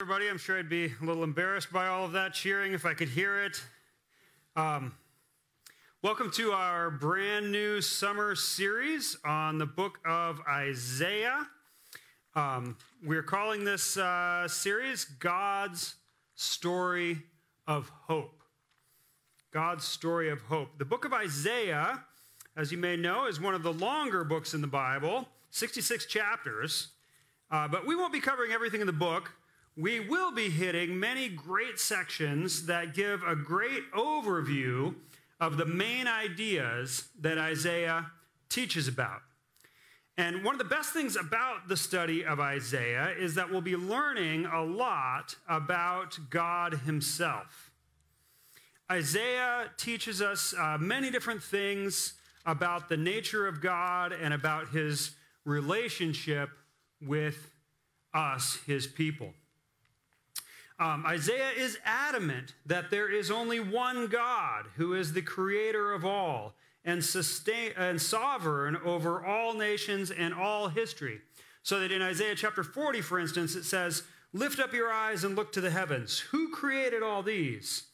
everybody. I'm sure I'd be a little embarrassed by all of that cheering if I could hear it. Um, welcome to our brand new summer series on the book of Isaiah. Um, we're calling this uh, series God's Story of Hope. God's Story of Hope. The book of Isaiah, as you may know, is one of the longer books in the Bible, 66 chapters. Uh, but we won't be covering everything in the book we will be hitting many great sections that give a great overview of the main ideas that Isaiah teaches about. And one of the best things about the study of Isaiah is that we'll be learning a lot about God Himself. Isaiah teaches us uh, many different things about the nature of God and about His relationship with us, His people. Um, Isaiah is adamant that there is only one God who is the creator of all and, sustain, and sovereign over all nations and all history. So that in Isaiah chapter 40, for instance, it says, Lift up your eyes and look to the heavens. Who created all these?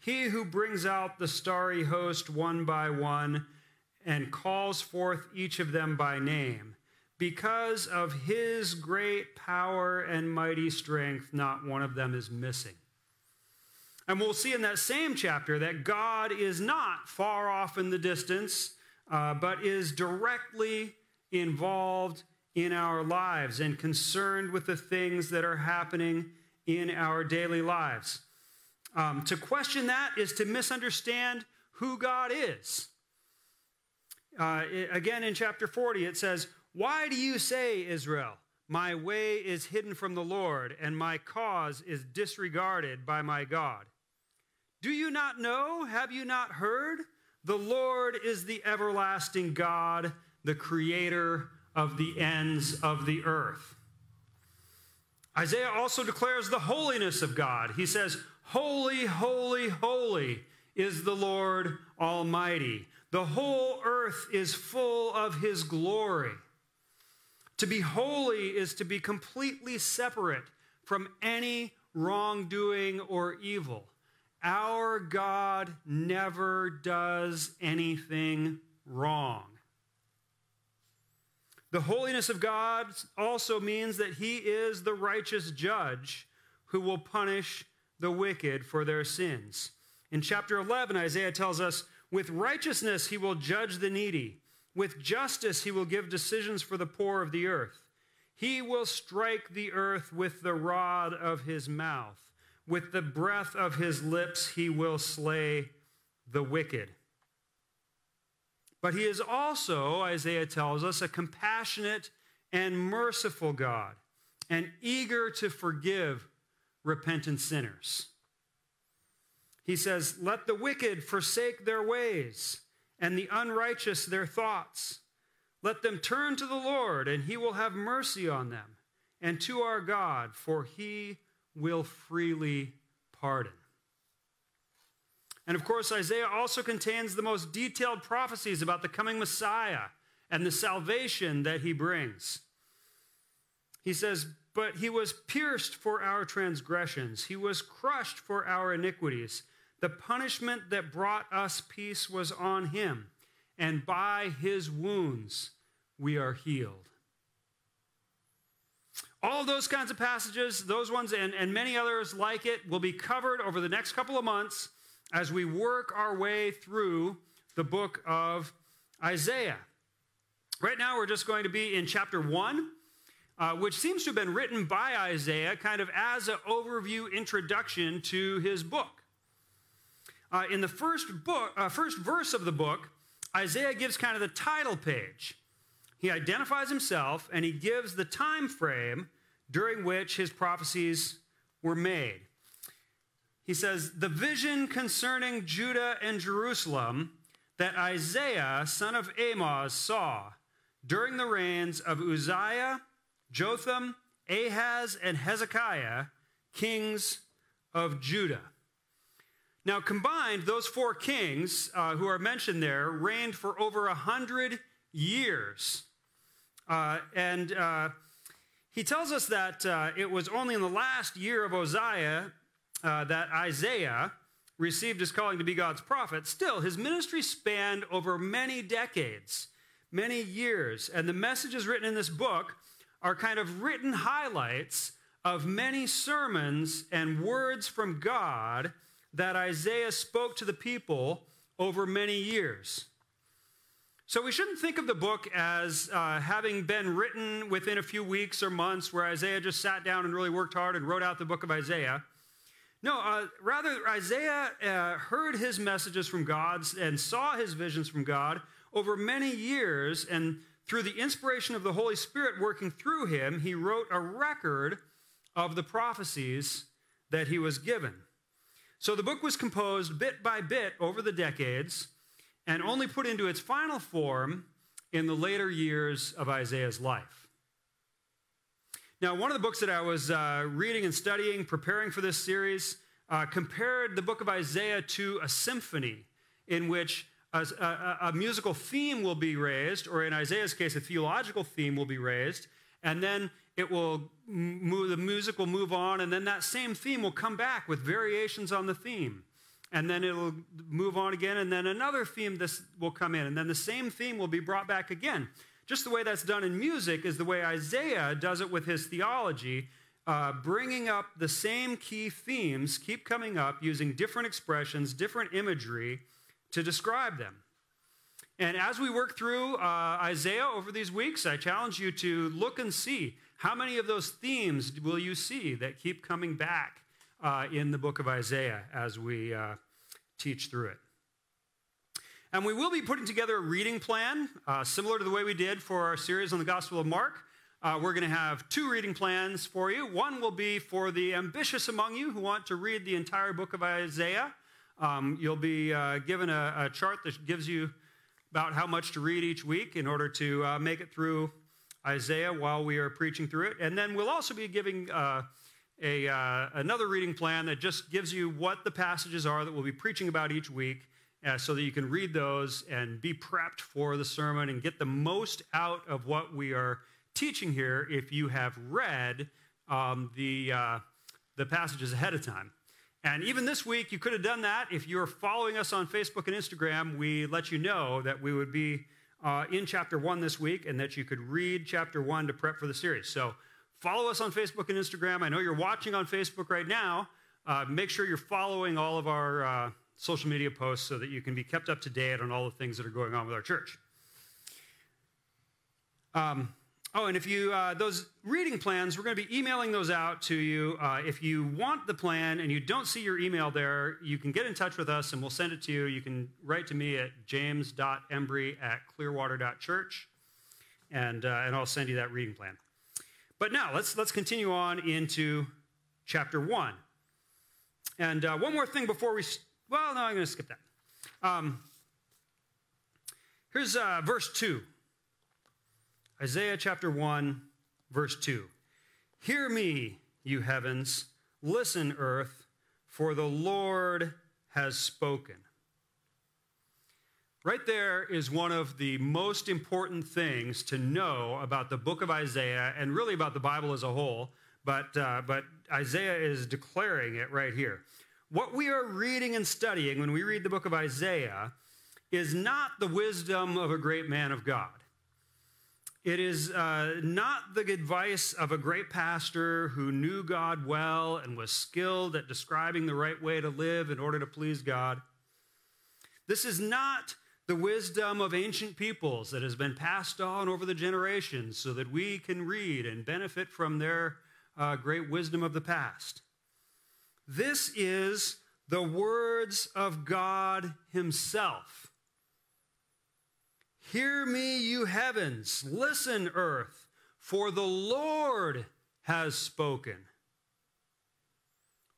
He who brings out the starry host one by one and calls forth each of them by name. Because of his great power and mighty strength, not one of them is missing. And we'll see in that same chapter that God is not far off in the distance, uh, but is directly involved in our lives and concerned with the things that are happening in our daily lives. Um, to question that is to misunderstand who God is. Uh, again, in chapter 40, it says, why do you say, Israel, my way is hidden from the Lord, and my cause is disregarded by my God? Do you not know? Have you not heard? The Lord is the everlasting God, the creator of the ends of the earth. Isaiah also declares the holiness of God. He says, Holy, holy, holy is the Lord Almighty. The whole earth is full of his glory. To be holy is to be completely separate from any wrongdoing or evil. Our God never does anything wrong. The holiness of God also means that he is the righteous judge who will punish the wicked for their sins. In chapter 11, Isaiah tells us, with righteousness he will judge the needy with justice, he will give decisions for the poor of the earth. He will strike the earth with the rod of his mouth. With the breath of his lips, he will slay the wicked. But he is also, Isaiah tells us, a compassionate and merciful God, and eager to forgive repentant sinners. He says, Let the wicked forsake their ways and the unrighteous their thoughts. Let them turn to the Lord, and he will have mercy on them, and to our God, for he will freely pardon. And of course, Isaiah also contains the most detailed prophecies about the coming Messiah and the salvation that he brings. He says, But he was pierced for our transgressions, he was crushed for our iniquities. The punishment that brought us peace was on him, and by his wounds we are healed. All those kinds of passages, those ones and, and many others like it, will be covered over the next couple of months as we work our way through the book of Isaiah. Right now, we're just going to be in chapter 1, uh, which seems to have been written by Isaiah kind of as an overview introduction to his book. Uh, in the first book, uh, first verse of the book, Isaiah gives kind of the title page. He identifies himself and he gives the time frame during which his prophecies were made. He says, The vision concerning Judah and Jerusalem that Isaiah, son of Amoz, saw during the reigns of Uzziah, Jotham, Ahaz, and Hezekiah, kings of Judah. Now, combined, those four kings uh, who are mentioned there reigned for over a hundred years. Uh, and uh, he tells us that uh, it was only in the last year of Uzziah uh, that Isaiah received his calling to be God's prophet. Still, his ministry spanned over many decades, many years, and the messages written in this book are kind of written highlights of many sermons and words from God that Isaiah spoke to the people over many years. So we shouldn't think of the book as uh, having been written within a few weeks or months where Isaiah just sat down and really worked hard and wrote out the book of Isaiah. No, uh, rather, Isaiah uh, heard his messages from God and saw his visions from God over many years, and through the inspiration of the Holy Spirit working through him, he wrote a record of the prophecies that he was given. So the book was composed bit by bit over the decades and only put into its final form in the later years of Isaiah's life. Now, one of the books that I was uh, reading and studying, preparing for this series, uh, compared the book of Isaiah to a symphony in which a, a, a, musical theme will be raised, or in Isaiah's case, a theological theme will be raised, and then it will move, the music will move on, and then that same theme will come back with variations on the theme and then it'll move on again, and then another theme this will come in, and then the same theme will be brought back again. Just the way that's done in music is the way Isaiah does it with his theology, uh, bringing up the same key themes, keep coming up using different expressions, different imagery to describe them. And as we work through uh, Isaiah over these weeks, I challenge you to look and see how many of those themes will you see that keep coming back uh, in the book of Isaiah as we uh, teach through it. And we will be putting together a reading plan, uh, similar to the way we did for our series on the Gospel of Mark. Uh, we're going to have two reading plans for you. One will be for the ambitious among you who want to read the entire book of Isaiah. Um, you'll be uh, given a, a, chart that gives you about how much to read each week in order to uh, make it through Isaiah while we are preaching through it. And then we'll also be giving uh, a, uh, another reading plan that just gives you what the passages are that we'll be preaching about each week uh, so that you can read those and be prepped for the sermon and get the most out of what we are teaching here if you have read um, the, uh, the passages ahead of time. And even this week, you could have done that. If you're following us on Facebook and Instagram, we let you know that we would be uh, in chapter one this week and that you could read chapter one to prep for the series. So Follow us on Facebook and Instagram. I know you're watching on Facebook right now. Uh, make sure you're following all of our uh, social media posts so that you can be kept up to date on all the things that are going on with our church. Um, oh, and if you, uh, those reading plans, we're going to be emailing those out to you. Uh, if you want the plan and you don't see your email there, you can get in touch with us and we'll send it to you. You can write to me at james.embry at clearwater.church and, uh, and I'll send you that reading plan. But now let's, let's continue on into chapter 1. And uh, one more thing before we, well, no, I'm going to skip that. Um, here's uh, verse 2 Isaiah chapter 1, verse 2. Hear me, you heavens, listen, earth, for the Lord has spoken. Right there is one of the most important things to know about the book of Isaiah and really about the Bible as a whole, but, uh, but Isaiah is declaring it right here. What we are reading and studying when we read the book of Isaiah is not the wisdom of a great man of God. It is uh, not the advice of a great pastor who knew God well and was skilled at describing the right way to live in order to please God. This is not the wisdom of ancient peoples that has been passed on over the generations so that we can read and benefit from their uh, great wisdom of the past. This is the words of God Himself. Hear me, you heavens. Listen, earth, for the Lord has spoken.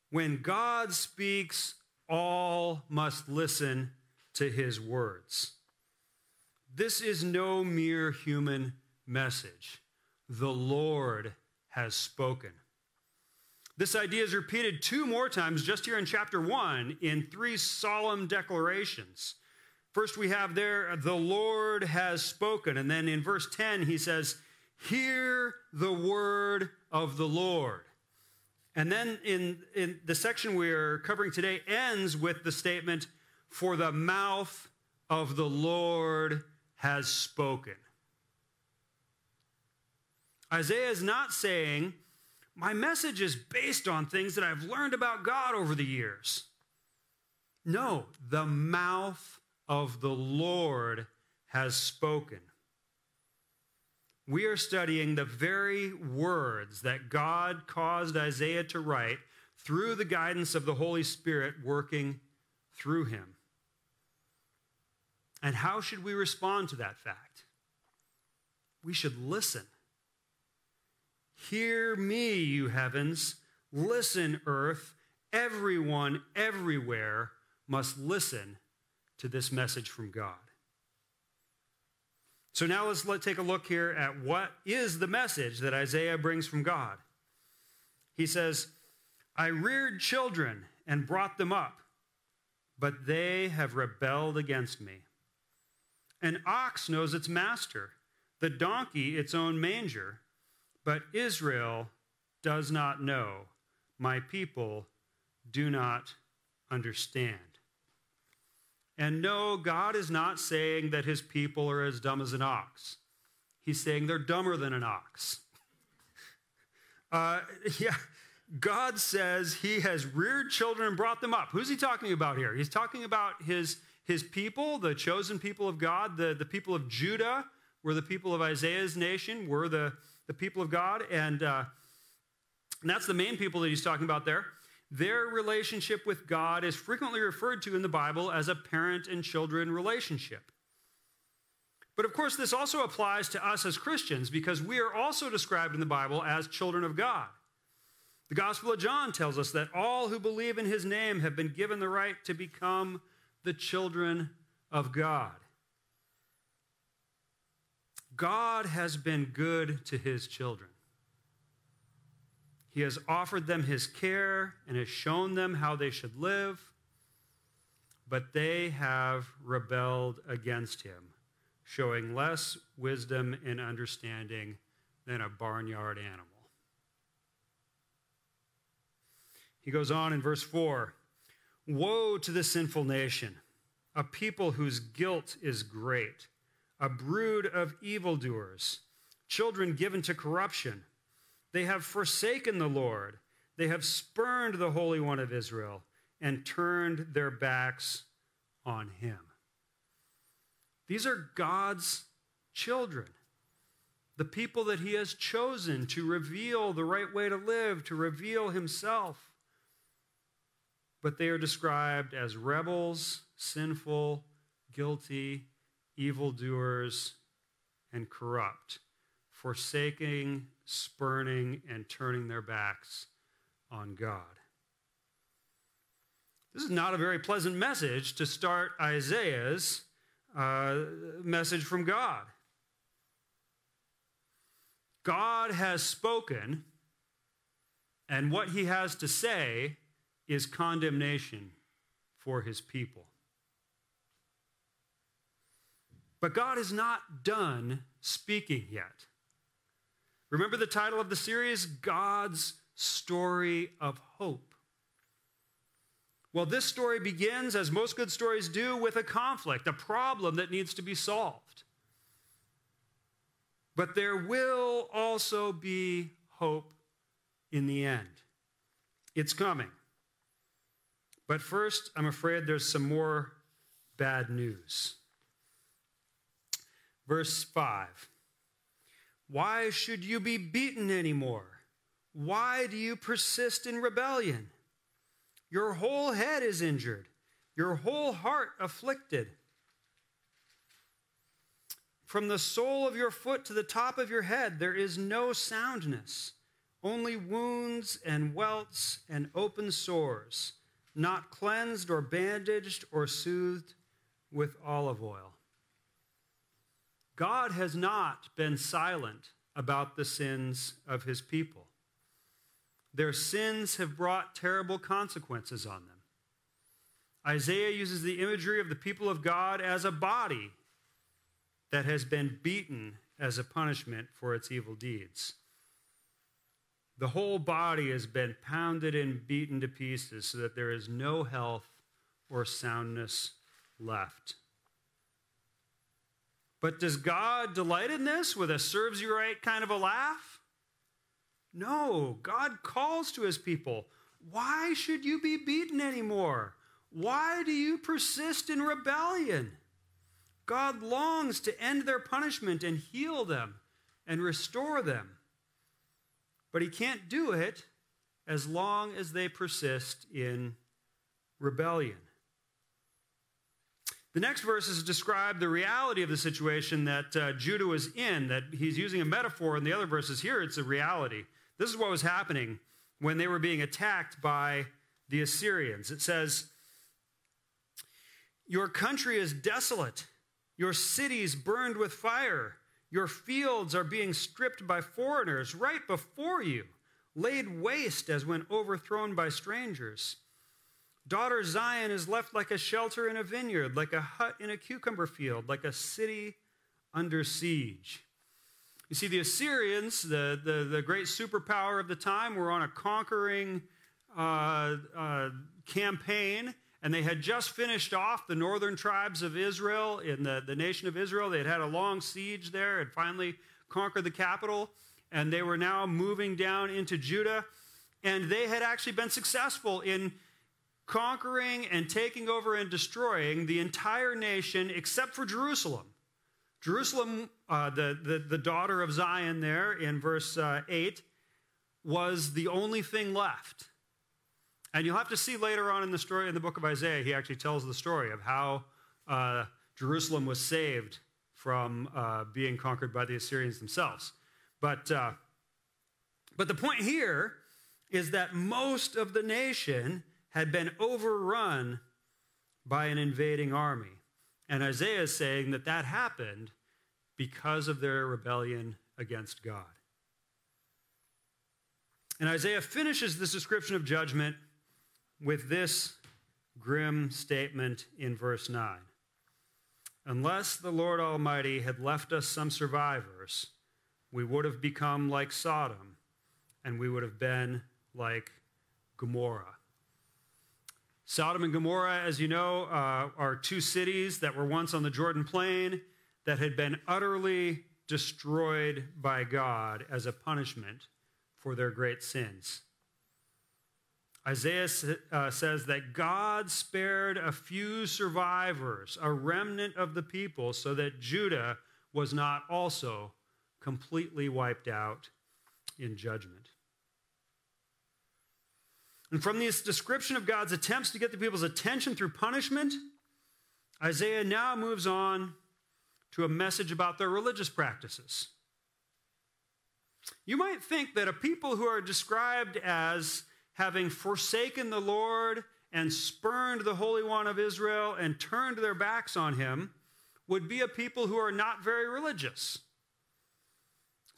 When God speaks, all must listen to his words. This is no mere human message. The Lord has spoken. This idea is repeated two more times just here in chapter 1 in three solemn declarations. First, we have there, the Lord has spoken. And then in verse 10, he says, Hear the word of the Lord. And then in, in the section we're covering today ends with the statement, For the mouth of the Lord has spoken. Isaiah is not saying, My message is based on things that I've learned about God over the years. No, the mouth of the Lord has spoken. We are studying the very words that God caused Isaiah to write through the guidance of the Holy Spirit working through him. And how should we respond to that fact? We should listen. Hear me, you heavens. Listen, earth. Everyone, everywhere must listen to this message from God. So now let's let, take a look here at what is the message that Isaiah brings from God. He says, I reared children and brought them up, but they have rebelled against me. An ox knows its master, the donkey its own manger, but Israel does not know. My people do not understand. And no, God is not saying that his people are as dumb as an ox. He's saying they're dumber than an ox. Uh, yeah, God says he has reared children and brought them up. Who's he talking about here? He's talking about his, his people, the chosen people of God, the, the people of Judah, were the people of Isaiah's nation, were the, the people of God. And, uh, and that's the main people that he's talking about there. Their relationship with God is frequently referred to in the Bible as a parent and children relationship. But of course, this also applies to us as Christians because we are also described in the Bible as children of God. The Gospel of John tells us that all who believe in his name have been given the right to become the children of God. God has been good to his children. He has offered them his care and has shown them how they should live, but they have rebelled against him, showing less wisdom and understanding than a barnyard animal. He goes on in verse 4 Woe to the sinful nation, a people whose guilt is great, a brood of evildoers, children given to corruption they have forsaken the Lord. They have spurned the Holy One of Israel and turned their backs on him. These are God's children, the people that he has chosen to reveal the right way to live, to reveal himself. But they are described as rebels, sinful, guilty, evildoers, and corrupt, forsaking spurning, and turning their backs on God. This is not a very pleasant message to start Isaiah's uh, message from God. God has spoken, and what he has to say is condemnation for his people. But God is not done speaking yet. Remember the title of the series? God's Story of Hope. Well, this story begins, as most good stories do, with a conflict, a problem that needs to be solved. But there will also be hope in the end. It's coming. But first, I'm afraid there's some more bad news. Verse 5 why should you be beaten anymore? Why do you persist in rebellion? Your whole head is injured, your whole heart afflicted. From the sole of your foot to the top of your head, there is no soundness, only wounds and welts and open sores, not cleansed or bandaged or soothed with olive oil. God has not been silent about the sins of his people. Their sins have brought terrible consequences on them. Isaiah uses the imagery of the people of God as a body that has been beaten as a punishment for its evil deeds. The whole body has been pounded and beaten to pieces so that there is no health or soundness left. But does God delight in this with a serves you right kind of a laugh? No, God calls to his people, Why should you be beaten anymore? Why do you persist in rebellion? God longs to end their punishment and heal them and restore them. But he can't do it as long as they persist in rebellion. The next verses describe the reality of the situation that uh, Judah was in, that he's using a metaphor in the other verses. Here, it's a reality. This is what was happening when they were being attacked by the Assyrians. It says, Your country is desolate, your cities burned with fire, your fields are being stripped by foreigners right before you, laid waste as when overthrown by strangers. Daughter Zion is left like a shelter in a vineyard, like a hut in a cucumber field, like a city under siege. You see, the Assyrians, the, the, the great superpower of the time, were on a conquering uh, uh, campaign, and they had just finished off the northern tribes of Israel in the, the nation of Israel. They had had a long siege there and finally conquered the capital, and they were now moving down into Judah. And they had actually been successful in conquering and taking over and destroying the entire nation except for Jerusalem. Jerusalem, uh, the, the, the, daughter of Zion, there in verse uh, 8, was the only thing left. And you'll have to see later on in the story, in the book of Isaiah, he actually tells the story of how uh, Jerusalem was saved from uh, being conquered by the Assyrians themselves. But, uh, but the point here is that most of the nation had been overrun by an invading army. And Isaiah is saying that that happened because of their rebellion against God. And Isaiah finishes this description of judgment with this grim statement in verse 9 Unless the Lord Almighty had left us some survivors, we would have become like Sodom, and we would have been like Gomorrah. Sodom and Gomorrah, as you know, uh, are two cities that were once on the Jordan Plain that had been utterly destroyed by God as a punishment for their great sins. Isaiah uh, says that God spared a few survivors, a remnant of the people, so that Judah was not also completely wiped out in judgment. And from this description of God's attempts to get the people's attention through punishment, Isaiah now moves on to a message about their religious practices. You might think that a people who are described as having forsaken the Lord and spurned the Holy One of Israel and turned their backs on him would be a people who are not very religious.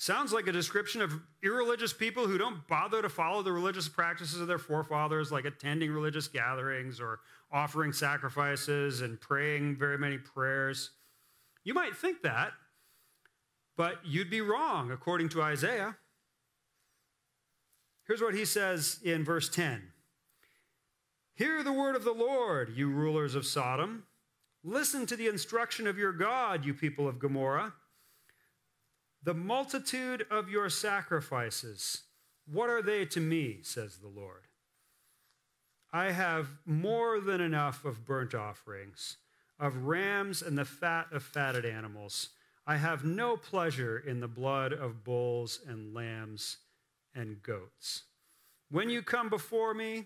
Sounds like a description of irreligious people who don't bother to follow the religious practices of their forefathers, like attending religious gatherings or offering sacrifices and praying very many prayers. You might think that, but you'd be wrong according to Isaiah. Here's what he says in verse 10 Hear the word of the Lord, you rulers of Sodom. Listen to the instruction of your God, you people of Gomorrah. The multitude of your sacrifices, what are they to me, says the Lord? I have more than enough of burnt offerings, of rams and the fat of fatted animals. I have no pleasure in the blood of bulls and lambs and goats. When you come before me,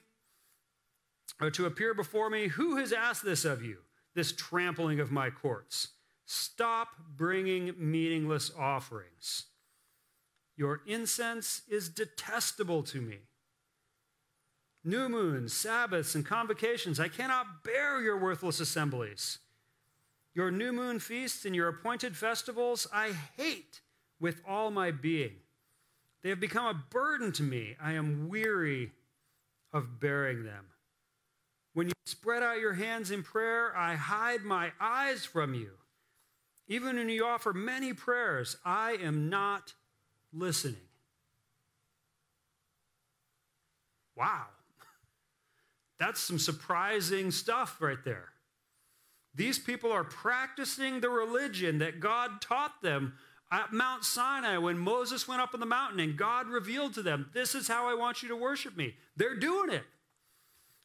or to appear before me, who has asked this of you, this trampling of my courts? Stop bringing meaningless offerings. Your incense is detestable to me. New moons, Sabbaths, and convocations, I cannot bear your worthless assemblies. Your new moon feasts and your appointed festivals, I hate with all my being. They have become a burden to me. I am weary of bearing them. When you spread out your hands in prayer, I hide my eyes from you. Even when you offer many prayers, I am not listening. Wow. That's some surprising stuff right there. These people are practicing the religion that God taught them at Mount Sinai when Moses went up on the mountain and God revealed to them, This is how I want you to worship me. They're doing it.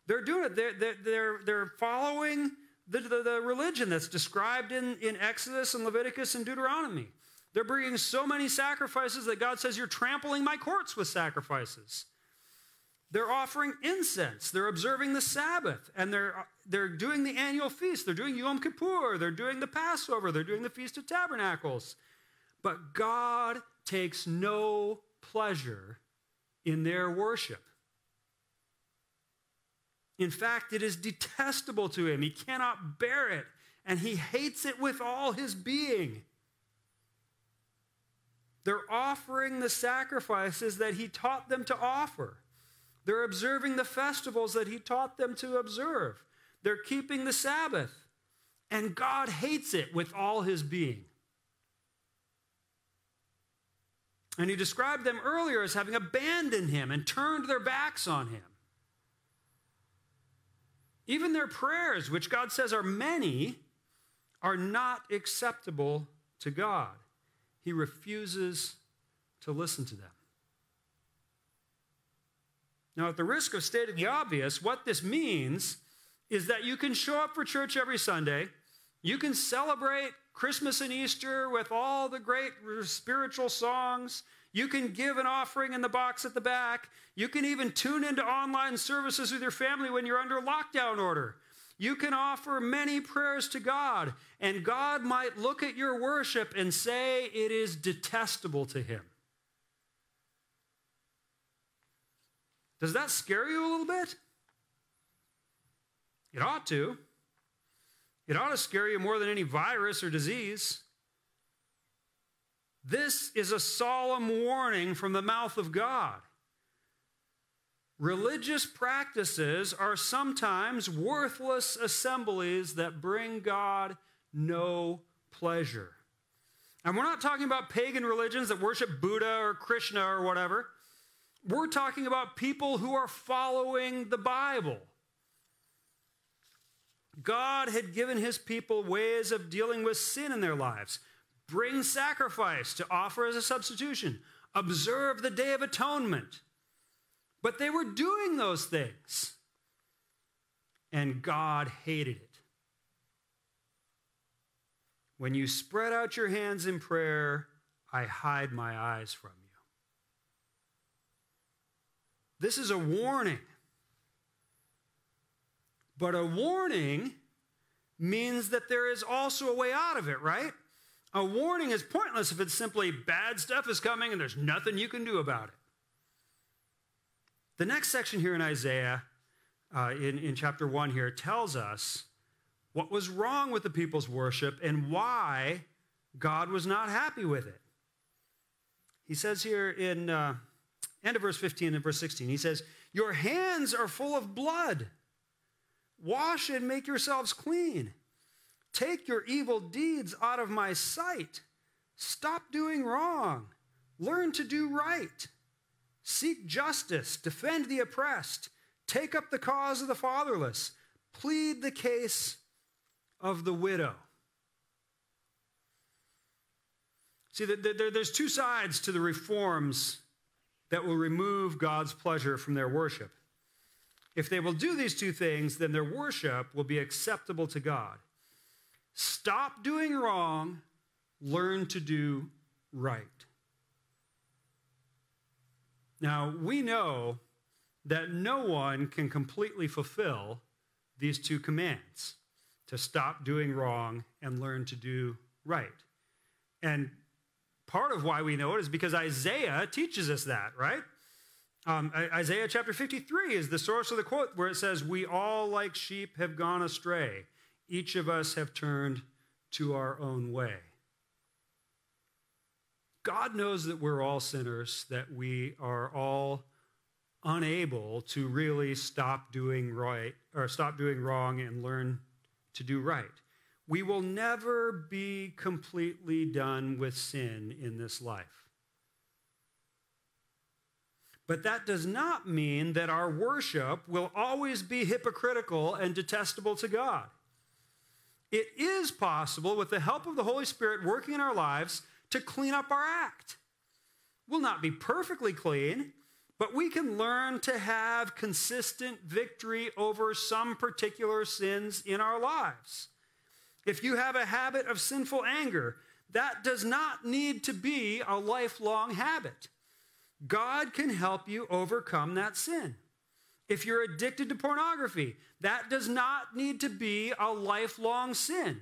They're doing it. They're, they're, they're, they're following the, the, the religion that's described in, in Exodus and Leviticus and Deuteronomy. They're bringing so many sacrifices that God says, You're trampling my courts with sacrifices. They're offering incense. They're observing the Sabbath. And they're, they're doing the annual feast. They're doing Yom Kippur. They're doing the Passover. They're doing the Feast of Tabernacles. But God takes no pleasure in their worship. In fact, it is detestable to him. He cannot bear it, and he hates it with all his being. They're offering the sacrifices that he taught them to offer. They're observing the festivals that he taught them to observe. They're keeping the Sabbath. And God hates it with all his being. And he described them earlier as having abandoned him and turned their backs on him. Even their prayers, which God says are many, are not acceptable to God. He refuses to listen to them. Now, at the risk of stating the obvious, what this means is that you can show up for church every Sunday, you can celebrate Christmas and Easter with all the great spiritual songs. You can give an offering in the box at the back. You can even tune into online services with your family when you're under lockdown order. You can offer many prayers to God, and God might look at your worship and say it is detestable to Him. Does that scare you a little bit? It ought to. It ought to scare you more than any virus or disease. This is a solemn warning from the mouth of God. Religious practices are sometimes worthless assemblies that bring God no pleasure. And we're not talking about pagan religions that worship Buddha or Krishna or whatever. We're talking about people who are following the Bible. God had given his people ways of dealing with sin in their lives. Bring sacrifice to offer as a substitution. Observe the Day of Atonement. But they were doing those things. And God hated it. When you spread out your hands in prayer, I hide my eyes from you. This is a warning. But a warning means that there is also a way out of it, right? A warning is pointless if it's simply bad stuff is coming and there's nothing you can do about it. The next section here in Isaiah, uh, in, in chapter 1 here, tells us what was wrong with the people's worship and why God was not happy with it. He says here in uh, end of verse 15 and verse 16, he says, Your hands are full of blood. Wash and make yourselves clean. Take your evil deeds out of my sight. Stop doing wrong. Learn to do right. Seek justice. Defend the oppressed. Take up the cause of the fatherless. Plead the case of the widow. See, there's two sides to the reforms that will remove God's pleasure from their worship. If they will do these two things, then their worship will be acceptable to God. Stop doing wrong, learn to do right. Now, we know that no one can completely fulfill these two commands to stop doing wrong and learn to do right. And part of why we know it is because Isaiah teaches us that, right? Um, Isaiah chapter 53 is the source of the quote where it says, We all, like sheep, have gone astray. Each of us have turned to our own way. God knows that we're all sinners, that we are all unable to really stop doing right or stop doing wrong and learn to do right. we will never be completely done with sin in this life. But that does not mean that our worship will always be hypocritical and detestable to God. It is possible, with the help of the Holy Spirit working in our lives, to clean up our act. We'll not be perfectly clean, but we can learn to have consistent victory over some particular sins in our lives. If you have a habit of sinful anger, that does not need to be a lifelong habit. God can help you overcome that sin. If you're addicted to pornography, that does not need to be a lifelong sin.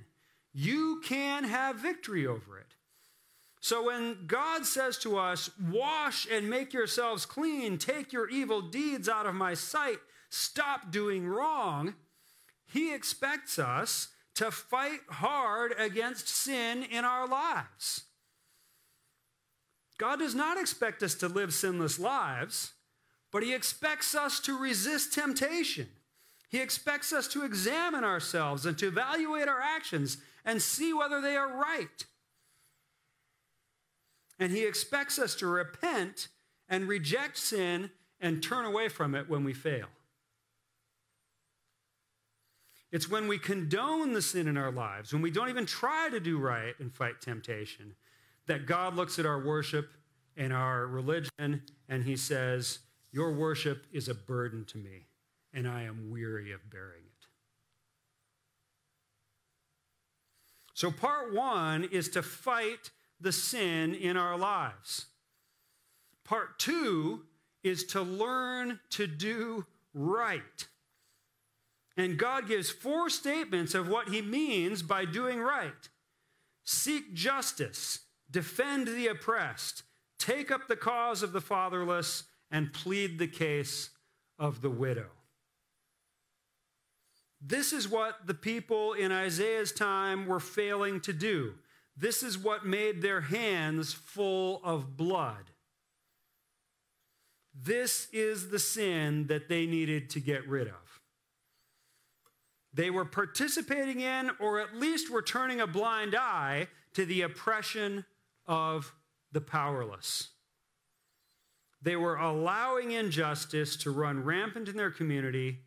You can have victory over it. So when God says to us, Wash and make yourselves clean, take your evil deeds out of my sight, stop doing wrong, he expects us to fight hard against sin in our lives. God does not expect us to live sinless lives, but He expects us to resist temptation. He expects us to examine ourselves and to evaluate our actions and see whether they are right. And He expects us to repent and reject sin and turn away from it when we fail. It's when we condone the sin in our lives, when we don't even try to do right and fight temptation, that God looks at our worship and our religion and he says, Your worship is a burden to me, and I am weary of bearing it. So, part one is to fight the sin in our lives. Part two is to learn to do right. And God gives four statements of what he means by doing right seek justice, defend the oppressed, take up the cause of the fatherless, and plead the case of the widow. This is what the people in Isaiah's time were failing to do. This is what made their hands full of blood. This is the sin that they needed to get rid of. They were participating in, or at least were turning a blind eye to the oppression of the powerless. They were allowing injustice to run rampant in their community,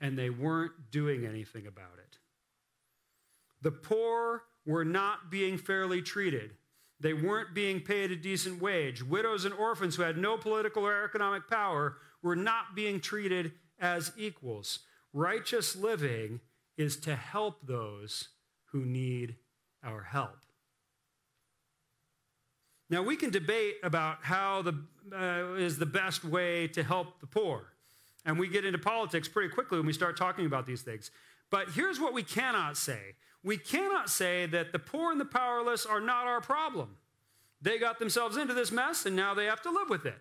and they weren't doing anything about it. The poor were not being fairly treated. They weren't being paid a decent wage. Widows and orphans who had no political or economic power were not being treated as equals. Righteous living is to help those who need our help. Now, we can debate about how the, uh, is the best way to help the poor. And we get into politics pretty quickly when we start talking about these things. But here's what we cannot say we cannot say that the poor and the powerless are not our problem. They got themselves into this mess and now they have to live with it.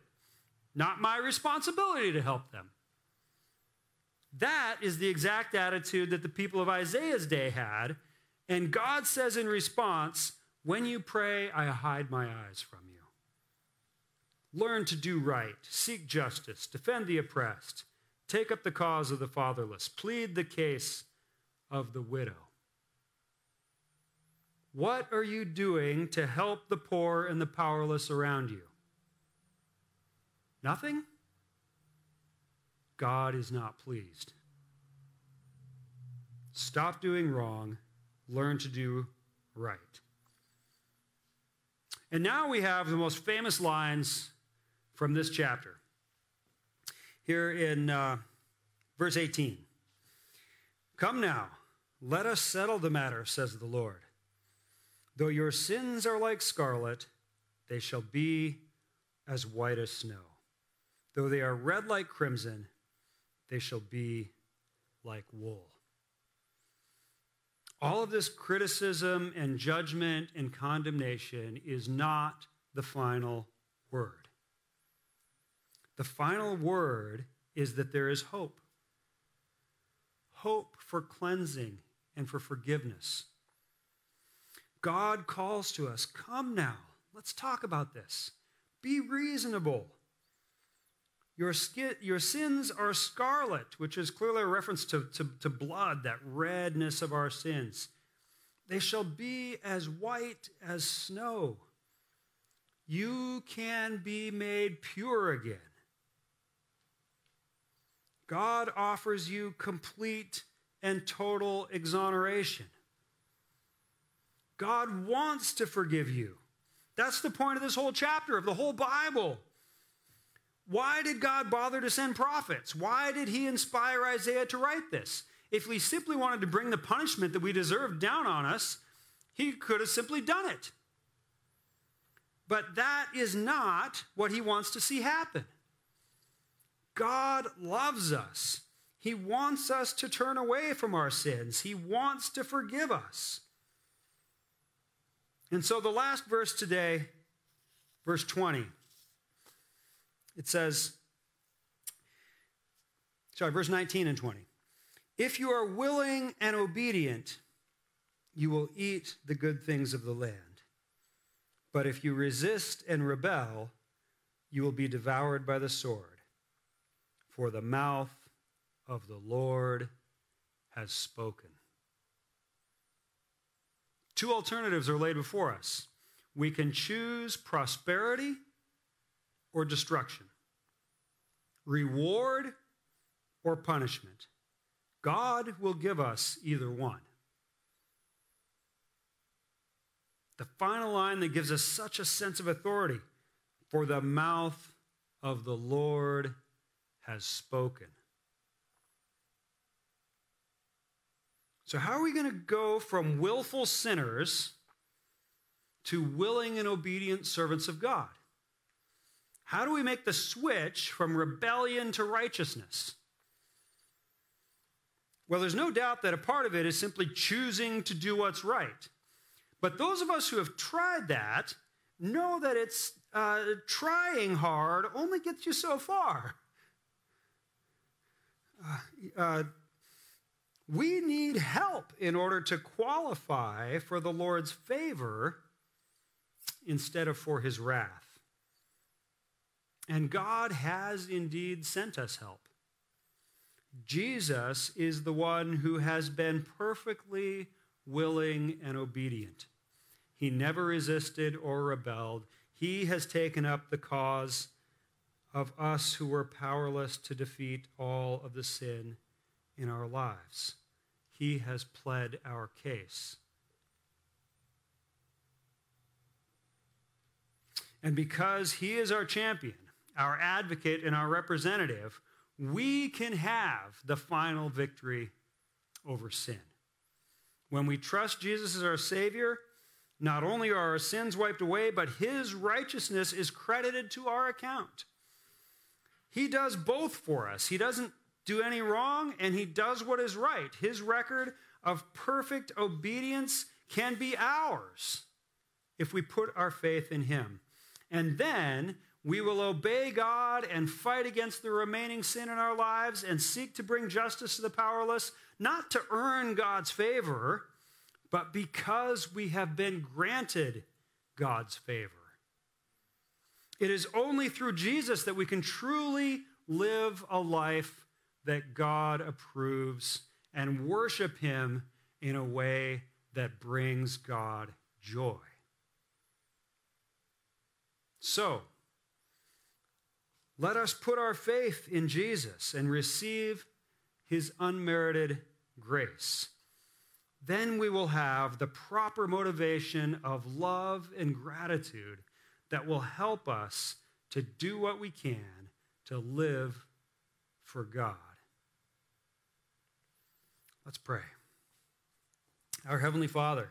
Not my responsibility to help them. That is the exact attitude that the people of Isaiah's day had. And God says in response, when you pray, I hide my eyes from you. Learn to do right, seek justice, defend the oppressed, take up the cause of the fatherless, plead the case of the widow. What are you doing to help the poor and the powerless around you? Nothing? God is not pleased. Stop doing wrong, learn to do right. And now we have the most famous lines from this chapter. Here in uh, verse 18 Come now, let us settle the matter, says the Lord. Though your sins are like scarlet, they shall be as white as snow. Though they are red like crimson, they shall be like wool. All of this criticism and judgment and condemnation is not the final word. The final word is that there is hope hope for cleansing and for forgiveness. God calls to us, Come now, let's talk about this. Be reasonable. Your, skin, your sins are scarlet, which is clearly a reference to, to, to blood, that redness of our sins. they shall be as white as snow. You can be made pure again. God offers you complete and total exoneration. God wants to forgive you. That's the point of this whole chapter of the whole Bible. Why did God bother to send prophets? Why did he inspire Isaiah to write this? If he simply wanted to bring the punishment that we deserve down on us, he could have simply done it. But that is not what he wants to see happen. God loves us. He wants us to turn away from our sins. He wants to forgive us. And so the last verse today, verse 20, it says, sorry, verse 19 and 20. If you are willing and obedient, you will eat the good things of the land. But if you resist and rebel, you will be devoured by the sword. For the mouth of the Lord has spoken. Two alternatives are laid before us. We can choose prosperity or destruction, reward or punishment. God will give us either one. The final line that gives us such a sense of authority for the mouth of the Lord has spoken. So, how are we going to go from willful sinners to willing and obedient servants of God? How do we make the switch from rebellion to righteousness? Well, there's no doubt that a part of it is simply choosing to do what's right. But those of us who have tried that know that it's uh, trying hard only gets you so far. Uh, uh, we need help in order to qualify for the Lord's favor instead of for his wrath. And God has indeed sent us help. Jesus is the one who has been perfectly willing and obedient. He never resisted or rebelled. He has taken up the cause of us who were powerless to defeat all of the sin in our lives. He has pled our case. And because He is our champion, our advocate, and our representative, we can have the final victory over sin. When we trust Jesus as our Savior, not only are our sins wiped away, but His righteousness is credited to our account. He does both for us. He doesn't do any wrong, and he does what is right. His record of perfect obedience can be ours if we put our faith in him. And then we will obey God and fight against the remaining sin in our lives and seek to bring justice to the powerless, not to earn God's favor, but because we have been granted God's favor. It is only through Jesus that we can truly live a life that God approves and worship Him in a way that brings God joy. So, let us put our faith in Jesus and receive His unmerited grace. Then we will have the proper motivation of love and gratitude that will help us to do what we can to live for God. Let's pray. Our Heavenly Father,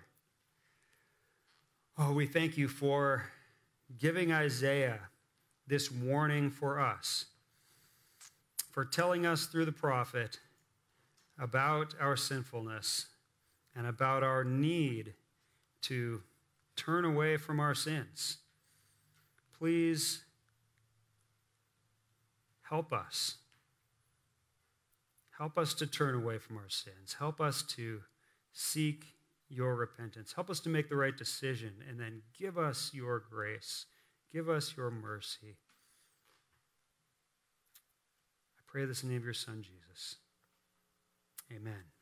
oh, we thank you for giving Isaiah this warning for us, for telling us through the prophet about our sinfulness and about our need to turn away from our sins. Please help us Help us to turn away from our sins. Help us to seek your repentance. Help us to make the right decision, and then give us your grace. Give us your mercy. I pray this in the name of your Son, Jesus. Amen.